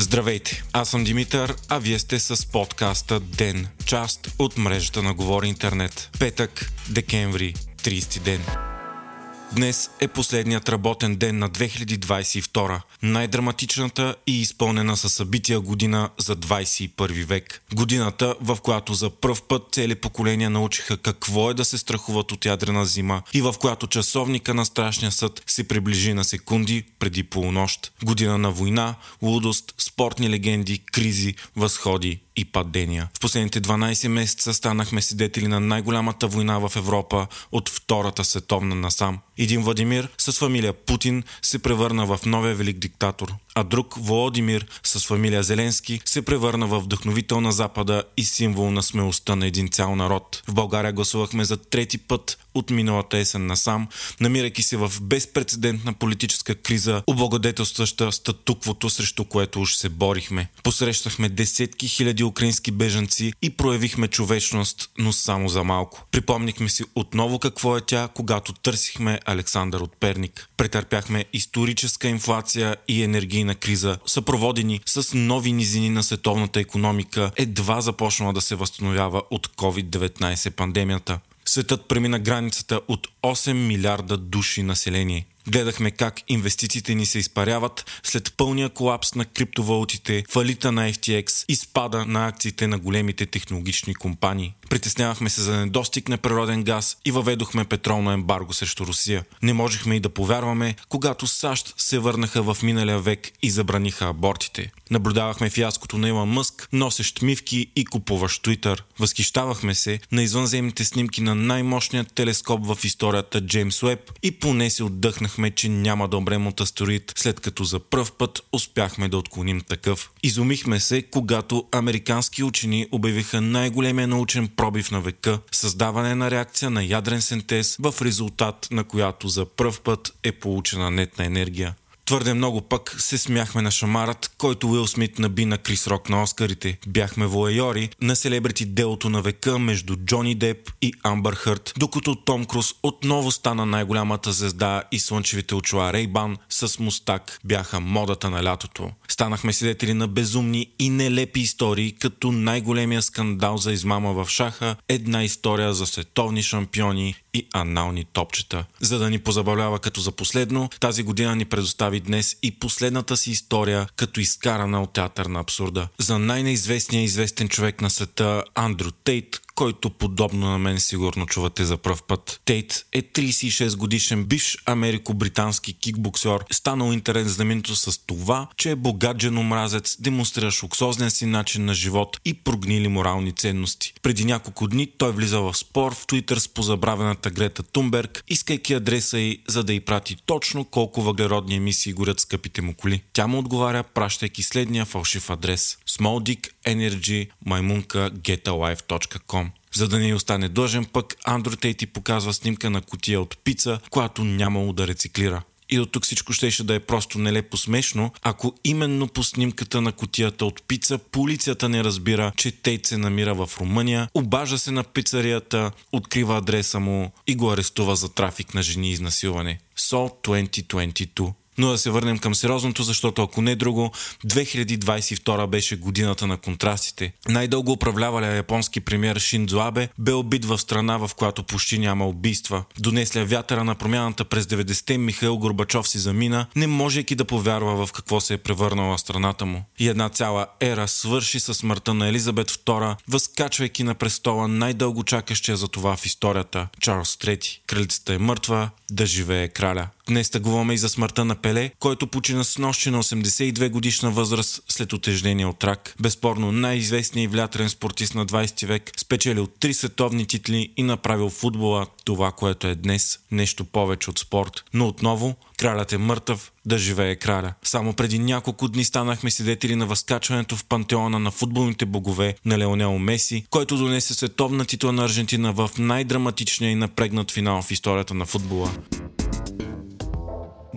Здравейте, аз съм Димитър, а вие сте с подкаста ДЕН, част от мрежата на Говори Интернет. Петък, декември, 30 ден. Днес е последният работен ден на 2022, най-драматичната и изпълнена със събития година за 21 век. Годината, в която за пръв път цели поколения научиха какво е да се страхуват от ядрена зима и в която часовника на страшния съд се приближи на секунди преди полунощ. Година на война, лудост, спортни легенди, кризи, възходи и падения. В последните 12 месеца станахме свидетели на най-голямата война в Европа от Втората световна насам. Един Владимир с фамилия Путин се превърна в новия велик диктатор, а друг Володимир с фамилия Зеленски се превърна в вдъхновител на Запада и символ на смелостта на един цял народ. В България гласувахме за трети път от миналата есен насам, намирайки се в безпредседентна политическа криза, облагодетелстваща статуквото, срещу което уж се борихме. Посрещахме десетки хиляди украински бежанци и проявихме човечност, но само за малко. Припомнихме си отново какво е тя, когато търсихме Александър от Перник. Претърпяхме историческа инфлация и енергийна криза, съпроводени с нови низини на световната економика, едва започнала да се възстановява от COVID-19 пандемията. Светът премина границата от 8 милиарда души население. Гледахме как инвестициите ни се изпаряват след пълния колапс на криптовалутите, фалита на FTX и спада на акциите на големите технологични компании. Притеснявахме се за недостиг на природен газ и въведохме петролно ембарго срещу Русия. Не можехме и да повярваме, когато САЩ се върнаха в миналия век и забраниха абортите. Наблюдавахме фиаското на Илон Мъск, носещ мивки и купуващ Twitter. Възхищавахме се на извънземните снимки на най-мощният телескоп в историята Джеймс Уеб и поне се отдъхнахме, че няма да умрем от астероид, след като за пръв път успяхме да отклоним такъв. Изумихме се, когато американски учени обявиха най-големия научен пробив на века, създаване на реакция на ядрен синтез, в резултат на която за пръв път е получена нетна енергия. Твърде много пък се смяхме на шамарът, който Уил Смит наби на Крис Рок на Оскарите. Бяхме воайори на селебрити делото на века между Джони Деп и Амбър Хърт, докато Том Круз отново стана най-голямата звезда и слънчевите очила Рейбан с мустак бяха модата на лятото. Станахме свидетели на безумни и нелепи истории, като най-големия скандал за измама в шаха, една история за световни шампиони и анални топчета. За да ни позабавлява като за последно, тази година ни предостави днес и последната си история като изкарана от театър на абсурда. За най-неизвестния известен човек на света Андрю Тейт, който подобно на мен сигурно чувате за пръв път. Тейт е 36 годишен бивш америко-британски кикбоксер, станал интерес знаменито с това, че е богат женомразец, демонстрираш луксозния си начин на живот и прогнили морални ценности. Преди няколко дни той влиза в спор в Твитър с позабравената Грета Тумберг, искайки адреса й, за да й прати точно колко въглеродни емисии горят скъпите му коли. Тя му отговаря, пращайки следния фалшив адрес. Small За да не остане дължен пък, Андро Тейти показва снимка на котия от пица, която нямало да рециклира. И от тук всичко щеше да е просто нелепо смешно, ако именно по снимката на котията от пица полицията не разбира, че Тейт се намира в Румъния, обажа се на пицарията, открива адреса му и го арестува за трафик на жени и изнасилване. Сол 2022 но да се върнем към сериозното, защото ако не друго, 2022 беше годината на контрастите. Най-дълго управлявалия японски премьер Шинзо Абе бе убит в страна, в която почти няма убийства. Донесля вятъра на промяната през 90-те Михаил Горбачов си замина, не можейки да повярва в какво се е превърнала страната му. И една цяла ера свърши със смъртта на Елизабет II, възкачвайки на престола най-дълго чакащия за това в историята Чарлз III. Кралицата е мъртва, да живее краля. Днес тъгуваме и за смъртта на Пеле, който почина с нощи на 82 годишна възраст след отежнение от рак. Безспорно най-известният и влятрен спортист на 20 век, спечелил три световни титли и направил футбола това, което е днес, нещо повече от спорт. Но отново, кралят е мъртъв, да живее краля. Само преди няколко дни станахме свидетели на възкачването в пантеона на футболните богове на Леонел Меси, който донесе световна титла на Аржентина в най-драматичния и напрегнат финал в историята на футбола.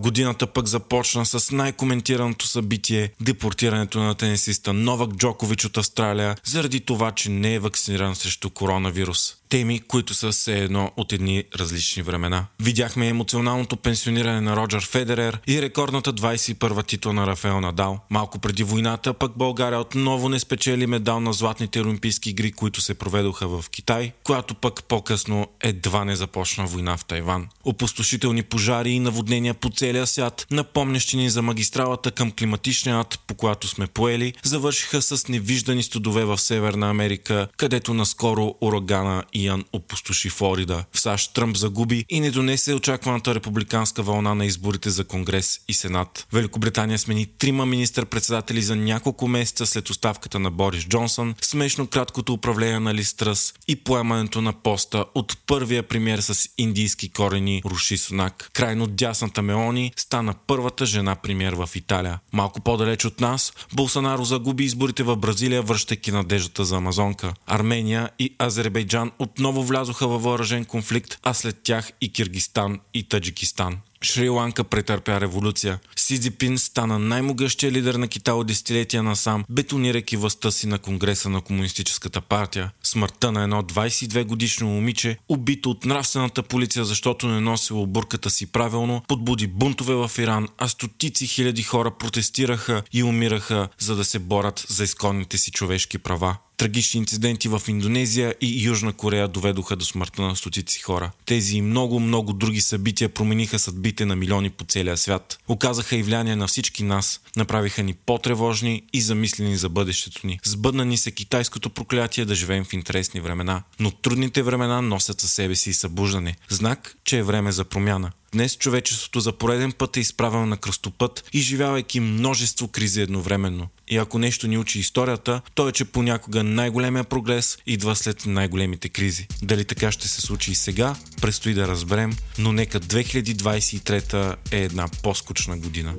Годината пък започна с най-коментираното събитие – депортирането на тенисиста Новак Джокович от Австралия, заради това, че не е вакциниран срещу коронавирус. Теми, които са все едно от едни различни времена. Видяхме емоционалното пенсиониране на Роджер Федерер и рекордната 21 титла на Рафаел Надал. Малко преди войната пък България отново не спечели медал на златните олимпийски игри, които се проведоха в Китай, която пък по-късно едва не започна война в Тайван. Опустошителни пожари и наводнения по целия свят, напомнящи ни за магистралата към климатичния ад, по която сме поели, завършиха с невиждани студове в Северна Америка, където наскоро урагана Иан опустоши Флорида. В САЩ Тръмп загуби и не донесе очакваната републиканска вълна на изборите за Конгрес и Сенат. Великобритания смени трима министър-председатели за няколко месеца след оставката на Борис Джонсън, смешно краткото управление на Листръс и поемането на поста от първия премьер с индийски корени Руши Сунак. Крайно дясната Мелони стана първата жена премьер в Италия. Малко по-далеч от нас, Болсонаро загуби изборите в Бразилия, връщайки надеждата за Амазонка. Армения и Азербайджан отново влязоха във въоръжен конфликт, а след тях и Киргистан и Таджикистан. Шри-Ланка претърпя революция. Си Цзипин стана най-могъщия лидер на Китай от десетилетия насам, бетонирайки властта си на Конгреса на Комунистическата партия. Смъртта на едно 22 годишно момиче, убито от нравствената полиция, защото не носило бурката си правилно, подбуди бунтове в Иран, а стотици хиляди хора протестираха и умираха, за да се борят за изконните си човешки права. Трагични инциденти в Индонезия и Южна Корея доведоха до смъртта на стотици хора. Тези и много, много други събития промениха съдбите на милиони по целия свят. Оказаха и влияние на всички нас, направиха ни по-тревожни и замислени за бъдещето ни. Сбъдна ни се китайското проклятие да живеем в интересни времена. Но трудните времена носят със себе си и събуждане. Знак, че е време за промяна. Днес човечеството за пореден път е изправено на кръстопът, изживявайки множество кризи едновременно. И ако нещо ни учи историята, то е, че понякога най-големия прогрес идва след най-големите кризи. Дали така ще се случи и сега, предстои да разберем, но нека 2023 е една по-скучна година.